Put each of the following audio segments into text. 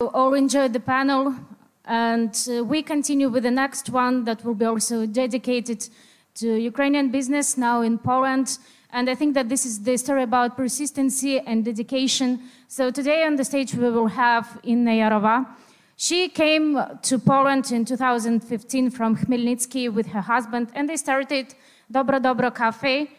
all enjoyed the panel, and uh, we continue with the next one that will be also dedicated to Ukrainian business now in Poland. And I think that this is the story about persistency and dedication. So today on the stage we will have Inna Yarova. She came to Poland in 2015 from Khmelnytsky with her husband, and they started Dobro Dobro Cafe,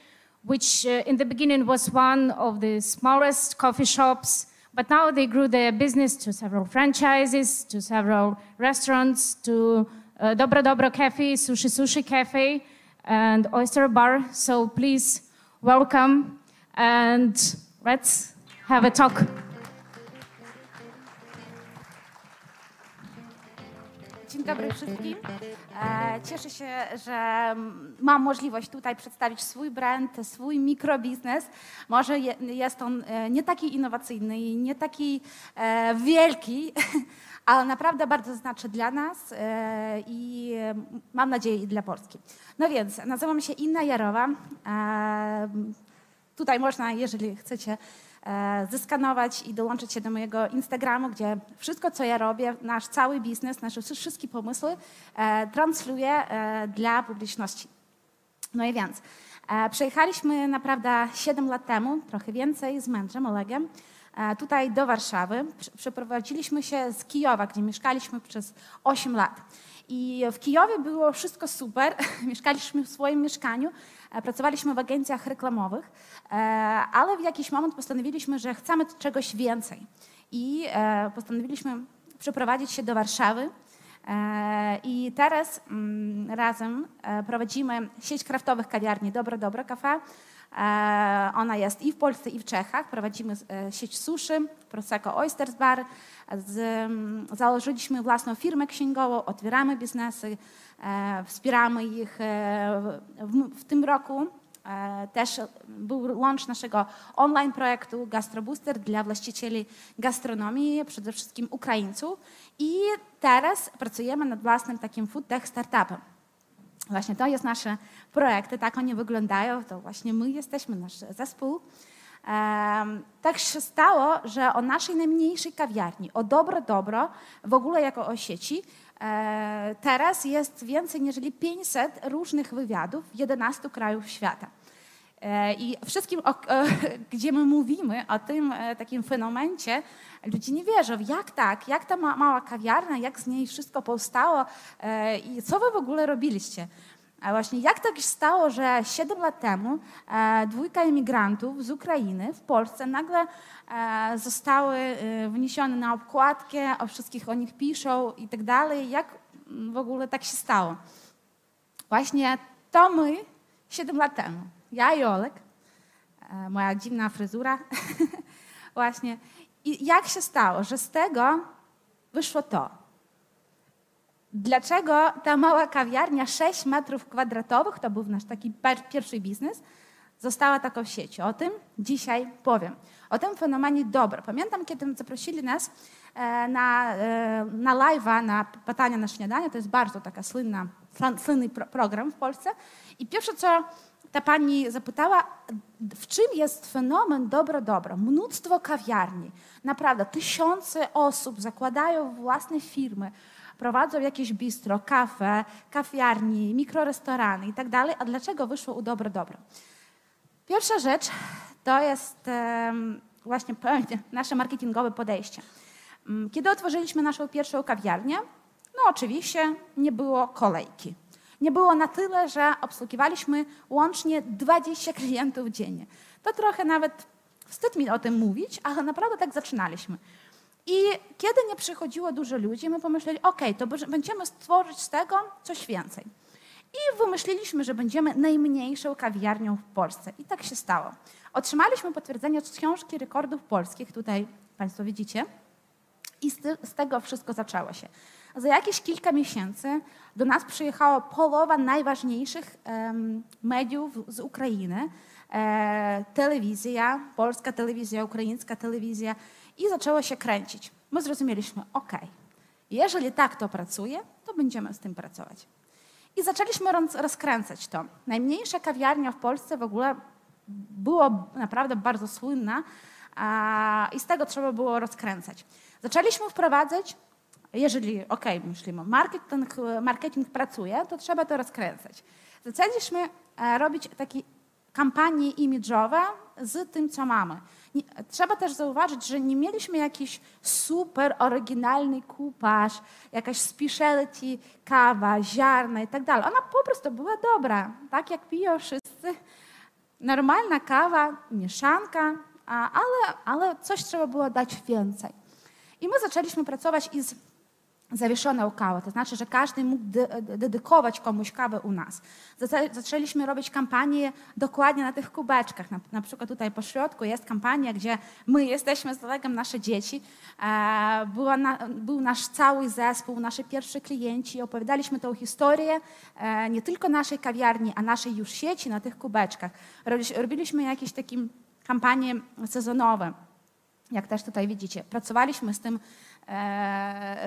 which uh, in the beginning was one of the smallest coffee shops but now they grew their business to several franchises, to several restaurants, to uh, Dobro Dobro Cafe, Sushi Sushi Cafe, and Oyster Bar. So please welcome and let's have a talk. Dzień dobry wszystkim. E, cieszę się, że mam możliwość tutaj przedstawić swój brand, swój mikrobiznes. Może jest on e, nie taki innowacyjny i nie taki e, wielki, ale naprawdę bardzo znaczy dla nas i mam nadzieję i dla Polski. No więc, nazywam się Inna Jarowa. Tutaj można, jeżeli chcecie, zeskanować i dołączyć się do mojego Instagramu, gdzie wszystko, co ja robię, nasz cały biznes, nasze wszystkie pomysły e, transluję e, dla publiczności. No i więc, przyjechaliśmy naprawdę 7 lat temu, trochę więcej, z mężem Olegiem, tutaj do Warszawy. Przeprowadziliśmy się z Kijowa, gdzie mieszkaliśmy przez 8 lat. I w Kijowie było wszystko super. Mieszkaliśmy w swoim mieszkaniu, e, pracowaliśmy w agencjach reklamowych, e, ale w jakiś moment postanowiliśmy, że chcemy czegoś więcej. I e, postanowiliśmy przeprowadzić się do Warszawy. I teraz mm, razem prowadzimy sieć kraftowych kawiarni Dobro Dobro Cafe. Ona jest i w Polsce, i w Czechach. Prowadzimy sieć suszy, Prosecco Oysters Bar, z, założyliśmy własną firmę księgową, otwieramy biznesy, e, wspieramy ich e, w, w tym roku. E, też był launch naszego online projektu Gastrobooster dla właścicieli gastronomii, przede wszystkim Ukraińców. I teraz pracujemy nad własnym takim food tech startupem. Właśnie to jest nasze projekty, tak oni wyglądają, to właśnie my jesteśmy, nasz zespół. Tak się stało, że o naszej najmniejszej kawiarni, o Dobro Dobro, w ogóle jako o sieci, e, teraz jest więcej niż 500 różnych wywiadów w 11 krajów świata. E, I wszystkim, gdzie my mówimy o tym e, takim fenomencie, ludzie nie wierzą, jak tak, jak ta mała kawiarnia, jak z niej wszystko powstało i co wy w ogóle robiliście. A właśnie jak tak się stało, że 7 lat temu e, dwójka emigrantów z Ukrainy w Polsce nagle e, zostały e, wniesione na okładkę, o wszystkich o nich piszą i tak dalej. Jak w ogóle tak się stało? Właśnie to my 7 lat temu. Ja i Olek, e, moja dziwna fryzura. Właśnie. I jak się stało, że z tego wyszło to? Dlaczego ta mała kawiarnia, 6 metrów kwadratowych, to był nasz taki pierwszy biznes, została taką siecią? O tym dzisiaj powiem. O tym fenomenie dobro. Pamiętam, kiedy zaprosili nas e, na, e, na live'a, na pytania na śniadanie, to jest bardzo taka słynna, słynny program w Polsce. I pierwsze, co ta pani zapytała, w czym jest fenomen dobro, dobro? Mnóstwo kawiarni, naprawdę tysiące osób zakładają własne firmy, prowadzą jakieś bistro, kafe, kawiarni, mikrorestorany i tak. A dlaczego wyszło u Dobro Dobro? Pierwsza rzecz to jest właśnie nasze marketingowe podejście. Mm, kiedy otworzyliśmy naszą pierwszą kawiarnię, no oczywiście nie było kolejki. Nie było na tyle, że obsługiwaliśmy łącznie 20 klientów dziennie. To trochę nawet wstyd mi o tym mówić, ale naprawdę tak zaczynaliśmy. I kiedy nie przychodziło dużo ludzi, my pomyśleli, ok, to będziemy stworzyć z tego coś więcej. I wymyśliliśmy, że będziemy najmniejszą kawiarnią w Polsce. I tak się stało. Otrzymaliśmy potwierdzenie od książki rekordów polskich, tutaj Państwo widzicie. I z, tego wszystko zaczęło się. Za jakieś kilka miesięcy do nas przyjechała połowa najważniejszych mediów z Ukrainy. E, telewizja, polska telewizja, ukraińska telewizja i zaczęło się kręcić. My zrozumieliśmy, ok, jeżeli tak to pracuje, to będziemy z tym pracować. I zaczęliśmy rozkręcać to. Najmniejsza kawiarnia w Polsce w ogóle była naprawdę bardzo słynna, i z tego trzeba było rozkręcać. Zaczęliśmy wprowadzać, jeżeli, ok, myślimy, marketing, marketing pracuje, to trzeba to rozkręcać. Zaczęliśmy e, robić takie kampanie imidżowe z tym, co mamy. Nie, trzeba też zauważyć, że nie mieliśmy jakiś super oryginalny kupaż, jakaś speciality kawa, ziarna i tak dalej. Ona po prostu była dobra, tak jak piją wszyscy. Normalna kawa, mieszanka, ale, ale coś trzeba było dać więcej. I my zaczęliśmy pracować i z zawieszoną kawę, to znaczy, że każdy mógł de dedykować komuś kawę u nas. Zaczęliśmy robić kampanię dokładnie na tych kubeczkach. Na, na przykład tutaj po środku jest kampania, gdzie my jesteśmy z Olegem, nasze dzieci. E, była na, był nasz cały zespół, nasi pierwsi klienci. Opowiadaliśmy tą historię e, nie tylko naszej kawiarni, a naszej już sieci na tych kubeczkach. Robiliśmy jakieś takie kampanie sezonowe jak też tutaj widzicie. Pracowaliśmy z tym,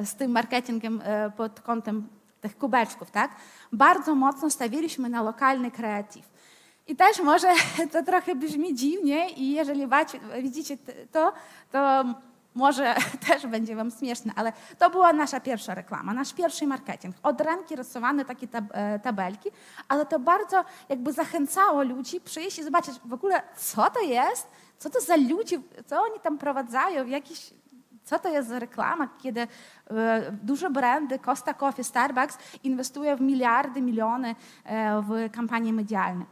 z tym marketingiem e, pod kątem tych kubeczków, tak? Bardzo mocno stawiliśmy na lokalny kreatyw. I też może to trochę brzmi dziwnie i jeżeli widzicie to, to może też będzie wam śmieszne, ale to była nasza pierwsza reklama, nasz pierwszy marketing. Od ręki rysowane takie e, tabelki, ale to bardzo jakby zachęcało ludzi przyjść i zobaczyć w ogóle, co to jest, co to za ludzie, co oni tam prowadzają, jakiś, co to jest za reklama, kiedy e, duże brandy, Costa Coffee, Starbucks inwestują w miliardy, miliony e, w kampanie medialne.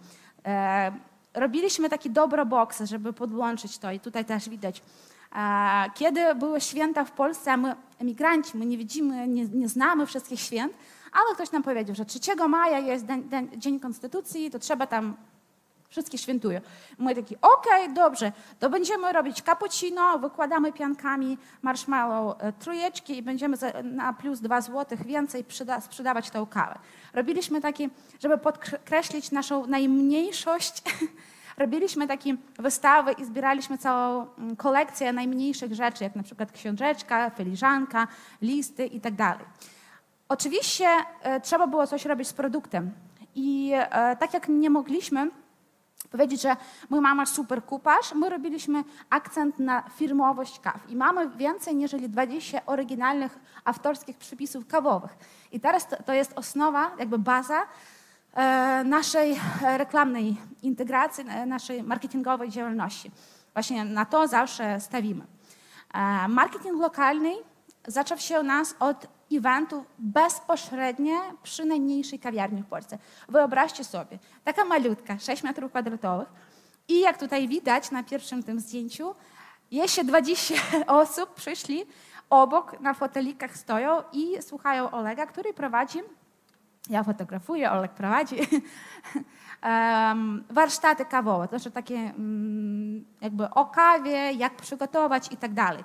E, robiliśmy takie dobro żeby podłączyć to i tutaj też widać. Kiedy były święta w Polsce, a my emigranci, my nie widzimy, nie, nie znamy wszystkich święt, ale ktoś nam powiedział, że 3 maja jest Dzień Konstytucji, to trzeba tam Wszystkie świętują. My taki, okej, okay, dobrze, to będziemy robić cappuccino, wykładamy piankami marshmallow e, trójeczki i będziemy na plus 2 zł więcej przyda, sprzedawać tą kawę. Robiliśmy takie, żeby podkreślić naszą najmniejszość, robiliśmy takie wystawy i zbieraliśmy całą mm, kolekcję najmniejszych rzeczy, jak na przykład książeczka, filiżanka, listy i tak. Oczywiście e, trzeba było coś robić z produktem. I e, tak jak nie mogliśmy powiedzieć, że my mamy super kupaż, my robiliśmy akcent na firmowość kaw i mamy więcej niż 20 oryginalnych autorskich przepisów kawowych. I teraz to, to jest osnowa, jakby baza e, naszej reklamnej integracji, e, naszej marketingowej działalności. Właśnie na to zawsze stawimy. E, marketing lokalny zaczął się u nas od eventów bezpośrednio przy najmniejszej kawiarni w Polsce. Wyobraźcie sobie, taka malutka, 6 metrów kwadratowych i jak tutaj widać na pierwszym tym zdjęciu, jeszcze 20 osób przyszli obok, na fotelikach stoją i słuchają Olega, który prowadzi, ja fotografuję, Oleg prowadzi, warsztaty kawowe, to znaczy takie mm, jakby o kawie, jak przygotować i tak dalej.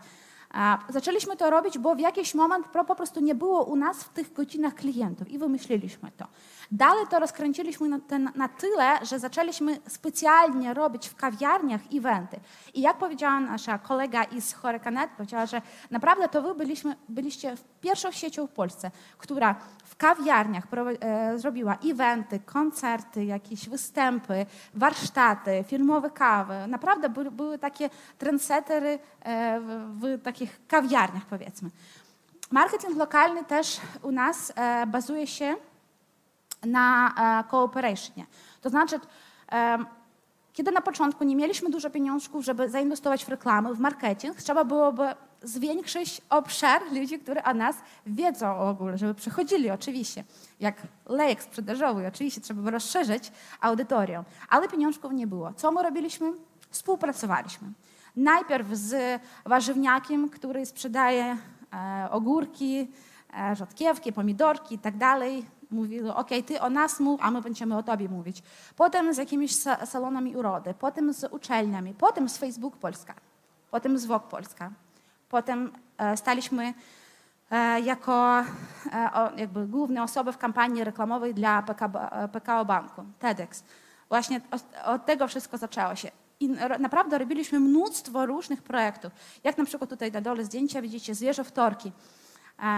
Zaczęliśmy to robić, bo w jakiś moment po prostu nie było u nas w tych godzinach klientów i wymyśliliśmy to. Dalej to rozkręciliśmy na, ten, na tyle, że zaczęliśmy specjalnie robić w kawiarniach eventy. I jak powiedziała nasza kolega iz Horecanet, powiedziała, że naprawdę to wy byliśmy, byliście pierwszą siecią w Polsce, która w kawiarniach e, zrobiła eventy, koncerty, jakieś występy, warsztaty, firmowe kawy. Naprawdę by, były takie trendsettery e, w, takich kawiarniach, powiedzmy. Marketing lokalny też u nas e, bazuje się na cooperatienie. To znaczy, kiedy na początku nie mieliśmy dużo pieniążków, żeby zainwestować w reklamę, w marketing, trzeba byłoby zwiększyć obszar ludzi, którzy o nas wiedzą w ogóle, żeby przychodzili oczywiście. Jak lejek sprzedażowy, oczywiście trzeba rozszerzyć audytorium, ale pieniążków nie było. Co my robiliśmy? Współpracowaliśmy. Najpierw z warzywniakiem, który sprzedaje e, ogórki, e, rzodkiewki, pomidorki i tak dalej, mówili, ok, ty o nas mów, a my będziemy o tobie mówić. Potem z jakimiś salonami urody, potem z uczelniami, potem z Facebook Polska, potem z Vogue Polska. Potem e, staliśmy e, jako e, jakby główne osoby w kampanii reklamowej dla PKO Banku, TEDx. Właśnie od tego wszystko zaczęło się. I naprawdę robiliśmy mnóstwo różnych projektów. Jak na przykład tutaj na dole zdjęcia widzicie zwierzę wtorki.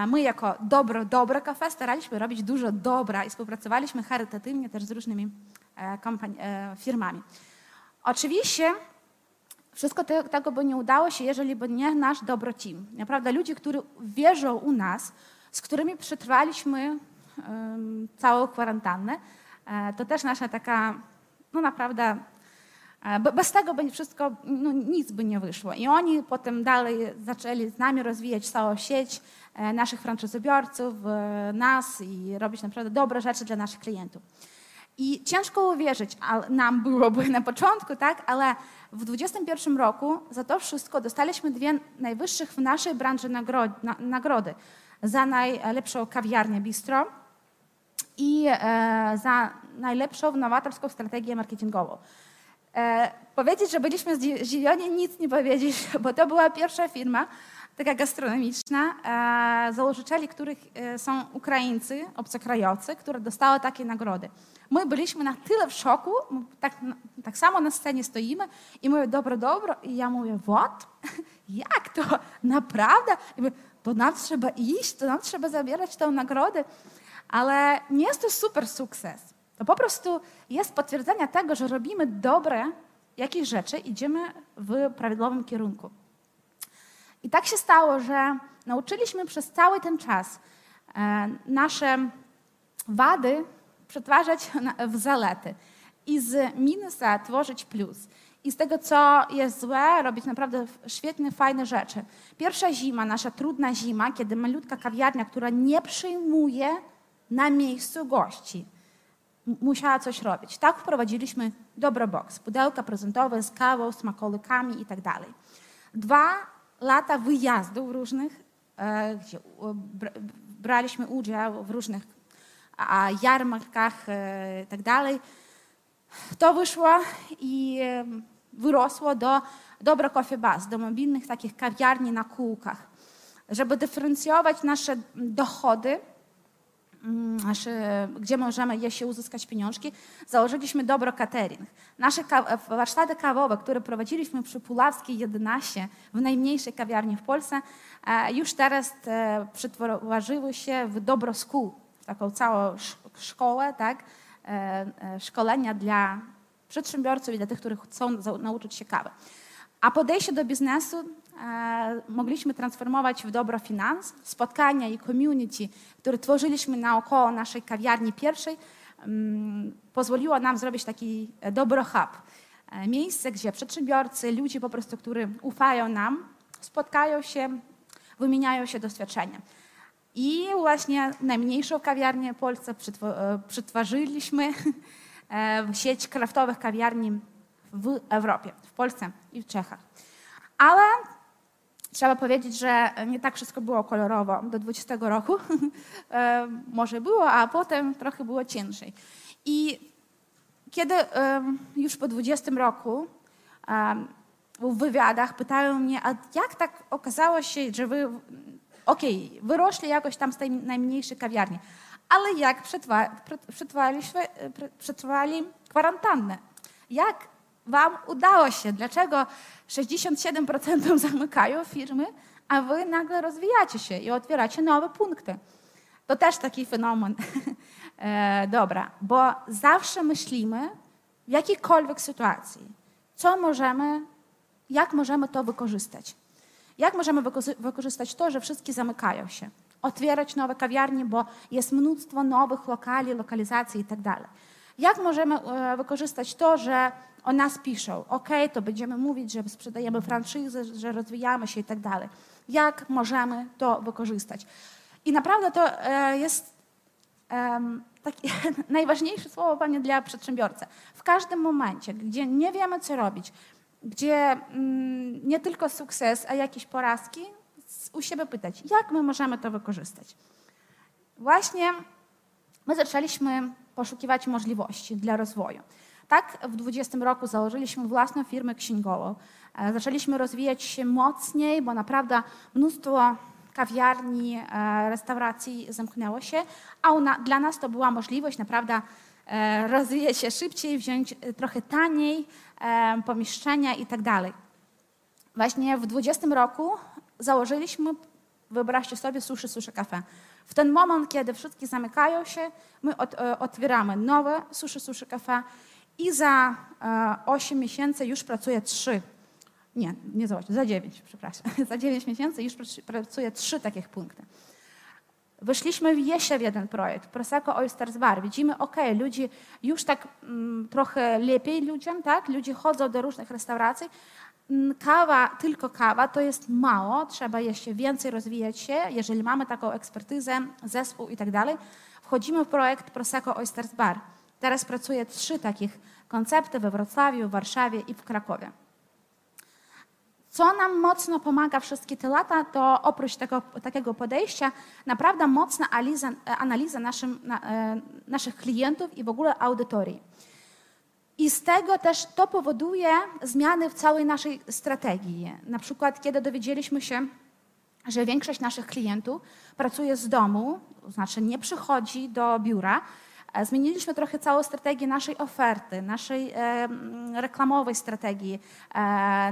My jako dobro, dobre kafe staraliśmy robić dużo dobra i współpracowaliśmy charytatywnie też z różnymi firmami. Oczywiście Wszystko te, tego by nie udało się, jeżeli by nie nasz dobro team. Naprawdę ludzie, którzy wierzą u nas, z którymi przetrwaliśmy um, całą kwarantannę, e, to też nasza taka, no naprawdę, e, bez tego by wszystko, no, nic by nie wyszło. I oni potem dalej zaczęli z nami rozwijać całą sieć e, naszych franczyzobiorców, e, nas i robić naprawdę dobre rzeczy dla naszych klientów. I ciężko uwierzyć nam byłoby na początku, tak, ale w 2021 roku za to wszystko dostaliśmy dwie najwyższych w naszej branży nagrody, nagrody za najlepszą kawiarnię bistro i e, za najlepszą nowatorską strategię marketingową. E, powiedzieć, że byliśmy zdziwieni, nic nie powiedzieć, bo to była pierwsza firma, taka gastronomiczna, e, założycieli których e, są Ukraińcy, obcokrajowcy, które dostały takie nagrody. My byliśmy na tyle w szoku, tak, tak samo na scenie stoimy i mówię, dobro, dobro. I ja mówię, what? Jak to? Naprawdę? I mówię, to nam trzeba iść, to nam trzeba zabierać tę nagrodę. Ale nie jest to super sukces. To po prostu jest potwierdzenie tego, że robimy dobre jakieś rzeczy, idziemy w prawidłowym kierunku. I tak się stało, że nauczyliśmy przez cały ten czas e, nasze wady przetwarzać w zalety i z minusa tworzyć plus. I z tego, co jest złe, robić naprawdę świetne, fajne rzeczy. Pierwsza zima, nasza trudna zima, kiedy malutka kawiarnia, która nie przyjmuje na miejscu gości, musiała coś robić. Tak wprowadziliśmy Dobrobox, pudełka prezentowe z kawą, smakołykami i tak. Dwa lata wyjazdów różnych, e, gdzie braliśmy udział w różnych jarmarkach e, i tak. To wyszło i wyrosło do Dobra Coffee Bus, do mobilnych takich kawiarni na kółkach. Żeby dyferencjować nasze dochody, nasze, gdzie możemy jeszcze uzyskać pieniążki, założyliśmy Dobro Catering. Nasze warsztaty kawowe, które prowadziliśmy przy Puławskiej 11, w najmniejszej kawiarni w Polsce, e, już teraz e, przetworzyły się w Dobro School, taką całą szkołę, tak? E, szkolenia dla przedsiębiorców i dla tych, którzy chcą nauczyć się kawy. A podejście do biznesu e, mogliśmy transformować w dobro finans. Spotkania i community, które tworzyliśmy naokoło naszej kawiarni pierwszej, mm, pozwoliło nam zrobić taki e, dobro hub. E, miejsce, gdzie przedsiębiorcy, ludzie po prostu, którzy ufają nam, spotkają się, wymieniają się doświadczeniem. I właśnie najmniejszą kawiarnię w Polsce e, przetworzyliśmy E, sieć kraftowych kawiarni w Europie, w Polsce i w Czechach. Ale trzeba powiedzieć, że nie tak wszystko było kolorowo do 20 roku. E, może było, a potem trochę było ciężej. I kiedy już po 20 roku w wywiadach pytają mnie, a jak tak okazało się, że wy, okej, okay, wyrośli jakoś tam z tej najmniejszej kawiarni, ale jak przetrwaliśmy, przetrwali kwarantannę? Jak wam udało się? Dlaczego 67% zamykają firmy, a wy nagle rozwijacie się i otwieracie nowe punkty? To też taki fenomen. e, dobra, bo zawsze myślimy w jakiejkolwiek sytuacji, co możemy, jak możemy to wykorzystać. Jak możemy wykorzystać to, że wszystkie zamykają się? otwierać nowe kawiarnie, bo jest mnóstwo nowych lokali, lokalizacji i tak. Jak możemy e, wykorzystać to, że o nas piszą, ok, to będziemy mówić, że sprzedajemy franczyzę, że rozwijamy się i tak dalej. Jak możemy to wykorzystać? I naprawdę to e, jest takie najważniejsze słowo, panie, dla przedsiębiorcy. W każdym momencie, gdzie nie wiemy, co robić, gdzie mm, nie tylko sukces, a jakieś porażki, u siebie pytać, jak my możemy to wykorzystać. Właśnie my zaczęliśmy poszukiwać możliwości dla rozwoju. Tak, w 2020 roku założyliśmy własną firmę księgową. E, zaczęliśmy rozwijać się mocniej, bo naprawdę mnóstwo kawiarni, e, restauracji zamknęło się, a dla nas to była możliwość naprawdę e, rozwijać się szybciej, wziąć trochę taniej pomieszczenia i tak dalej. Właśnie w 2020 roku założyliśmy, wyobraźcie sobie, suszy, suszy kafe. W ten moment, kiedy wszystkie zamykają się, my otwieramy nowe suszy, suszy kafe i za 8 e, miesięcy już pracuje trzy nie, nie za 8, za 9, przepraszam. Za 9 miesięcy już pracuję trzy takich punkty. Weszliśmy w jeszcze w jeden projekt, Prosecco Oysters Bar. Widzimy, ok, ludzi już tak mm, trochę lepiej ludziom, tak? Ludzie chodzą do różnych restauracji. Mm, kawa, tylko kawa to jest mało, trzeba jeszcze więcej rozwijać się. Jeżeli mamy taką ekspertyzę, zespół i tak dalej, wchodzimy w projekt Prosecco Oysters Bar. Teraz pracuję trzy takich koncepty we Wrocławiu, w Warszawie i w Krakowie. Co nam mocno pomaga wszystkie te lata, to oprócz tego, takiego podejścia, naprawdę mocna analiza, analiza naszym, na, e, naszych klientów i w ogóle audytorii. I z tego też to powoduje zmiany w całej naszej strategii. Na przykład, kiedy dowiedzieliśmy się, że większość naszych klientów pracuje z domu, to znaczy nie przychodzi do biura, zmieniliśmy trochę całą strategię naszej oferty, naszej e, reklamowej strategii, e,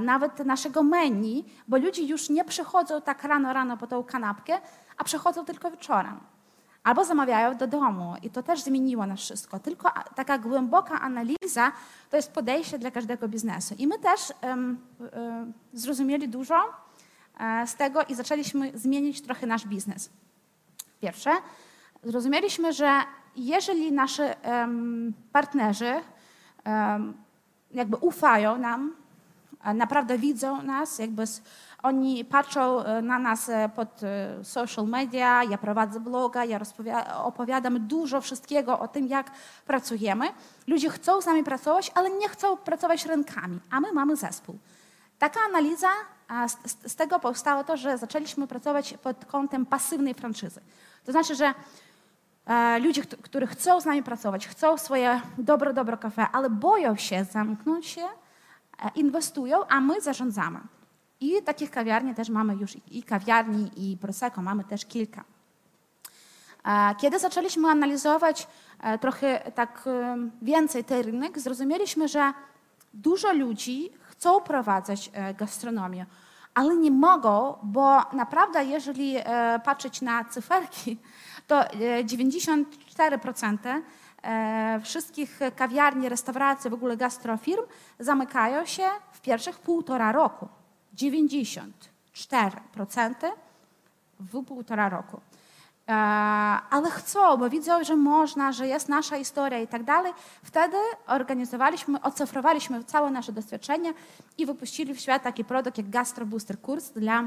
nawet naszego menu, bo ludzie już nie przychodzą tak rano, rano po tą kanapkę, a przychodzą tylko wieczorem. Albo zamawiają do domu i to też zmieniło nas wszystko. Tylko taka głęboka analiza to jest podejście dla każdego biznesu. I my też um, um, zrozumieli dużo z tego i zaczęliśmy zmienić trochę nasz biznes. Pierwsze, zrozumieliśmy, że jeżeli nasi partnerzy jakby ufają nam, naprawdę widzą nas, jakby oni patrzą e, na nas e, pod e, social media, ja prowadzę bloga, ja opowiadam dużo wszystkiego o tym, jak pracujemy. Ludzie chcą z nami pracować, ale nie chcą pracować rękami, a my mamy zespół. Taka analiza, z, z tego powstało to, że zaczęliśmy pracować pod kątem pasywnej franczyzy. To znaczy, że E, ludzie, którzy chcą z nami pracować, chcą swoje dobro, dobro kafe, ale boją się zamknąć się, e, inwestują, a my zarządzamy. I takich kawiarni też mamy już i kawiarni, i Prosecco mamy też kilka. E, kiedy zaczęliśmy analizować trochę tak więcej ten rynek, zrozumieliśmy, że dużo ludzi chcą prowadzać gastronomię, ale nie mogą, bo naprawdę jeżeli patrzeć na cyferki, to 94% e, e, wszystkich kawiarni, restauracji, w ogóle gastrofirm zamykają się w pierwszych półtora roku. 94% w półtora roku. E, ale chcą, bo widzą, że można, że jest nasza historia i tak dalej. Wtedy organizowaliśmy, ocyfrowaliśmy całe nasze doświadczenie i wypuścili w świat taki produkt jak Gastro Booster kurs dla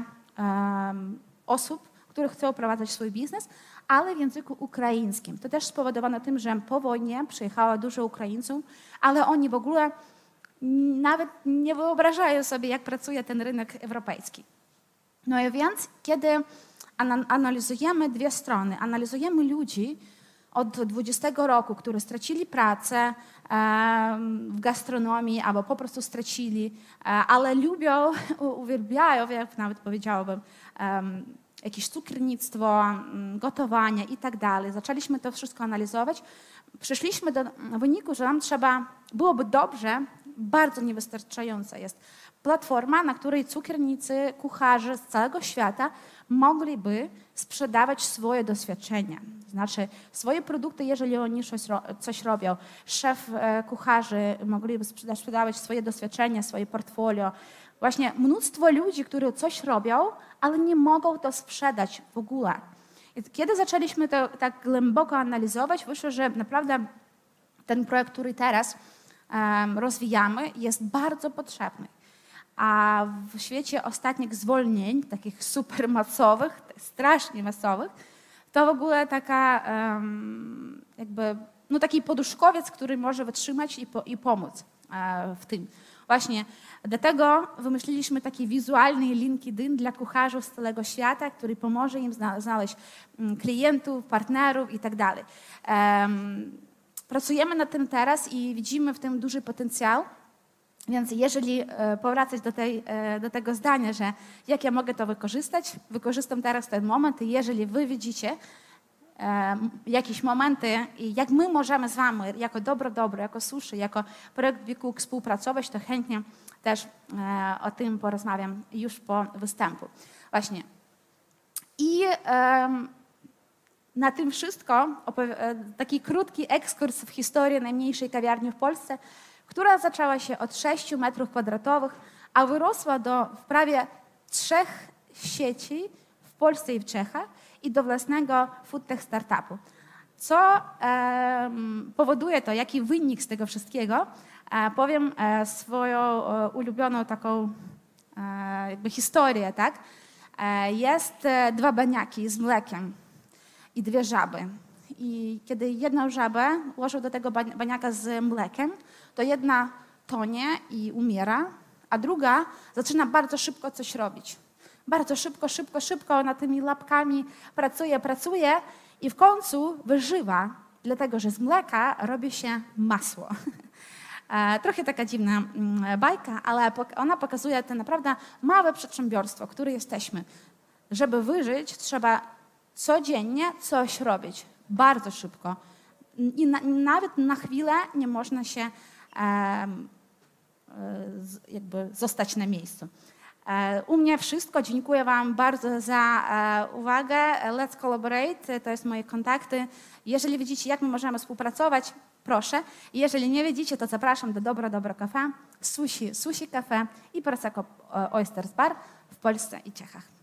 osób, które chcą prowadzać swój biznes, ale w języku ukraińskim. To też spowodowane tym, że po wojnie przyjechało dużo Ukraińców, ale oni w ogóle nawet nie wyobrażają sobie, jak pracuje ten rynek europejski. No i więc, kiedy analizujemy dwie strony, analizujemy ludzi od 20 roku, którzy stracili pracę w gastronomii albo po prostu stracili, e, ale lubią, uwielbiają, jak nawet powiedziałabym, jakieś cukiernictwo, mm, gotowanie i tak dalej. Zaczęliśmy to wszystko analizować. Przyszliśmy do wyniku, że nam trzeba, byłoby dobrze, bardzo niewystarczająca jest platforma, na której cukiernicy, kucharze z całego świata mogliby sprzedawać swoje doświadczenia. Znaczy swoje produkty, jeżeli oni coś, coś robią. Szef e, kucharzy mogliby sprzedawać swoje doświadczenia, swoje portfolio. Właśnie mnóstwo ludzi, którzy coś robią, ale nie mogą to sprzedać w ogóle. I kiedy zaczęliśmy to tak głęboko analizować, wyszło, że naprawdę ten projekt, który teraz um, rozwijamy, jest bardzo potrzebny. A w świecie ostatnich zwolnień, takich super masowych, strasznie masowych, to w ogóle taka um, jakby, no taki poduszkowiec, który może wytrzymać i, po, i pomóc e, w tym. Właśnie dlatego wymyśliliśmy taki wizualny LinkedIn dla kucharzy z całego świata, który pomoże im znaleźć mm, klientów, partnerów itd. Tak pracujemy nad tym teraz i widzimy w tym duży potencjał. Więc jeżeli e, powracać do, tej, e, do tego zdania, że jak ja mogę to wykorzystać, wykorzystam teraz ten moment i jeżeli wy widzicie, jakieś momenty jak my możemy z Wami jako Dobro Dobro, jako Suszy, jako projekt Wikuk współpracować, to chętnie też e, o tym porozmawiam już po występu. Właśnie. I na tym wszystko e, taki krótki ekskurs w historię najmniejszej kawiarni w Polsce, która zaczęła się od 6 metrów kwadratowych, a wyrosła do prawie trzech sieci w Polsce i w Czechach i do własnego foodtech startupu. Co powoduje to, jaki wynik z tego wszystkiego? E, powiem e, swoją e, ulubioną taką jakby historię, tak? Jest dwa baniaki z mlekiem i dwie żaby. I kiedy jedną żabę włożył do tego baniaka z mlekiem, to jedna tonie i umiera, a druga zaczyna bardzo szybko coś robić. Bardzo szybko, szybko, szybko ona tymi łapkami pracuje, pracuje i w końcu wyżywa, dlatego że z mleka robi się masło. E, Trochę taka dziwna mm, bajka, ale ona pokazuje to naprawdę małe przedsiębiorstwo, które jesteśmy. Żeby wyżyć, trzeba codziennie coś robić, bardzo szybko. I na, nawet na chwilę nie można się e, z- jakby zostać na miejscu. E, U mnie wszystko. Dziękuję Wam bardzo za e, uwagę. Let's collaborate. To jest moje kontakty. Jeżeli widzicie, jak my możemy współpracować, proszę. Jeżeli nie widzicie, to zapraszam do Dobro Dobro Cafe, Sushi, sushi Cafe i Prosecco e, Oysters Bar w Polsce i Czechach.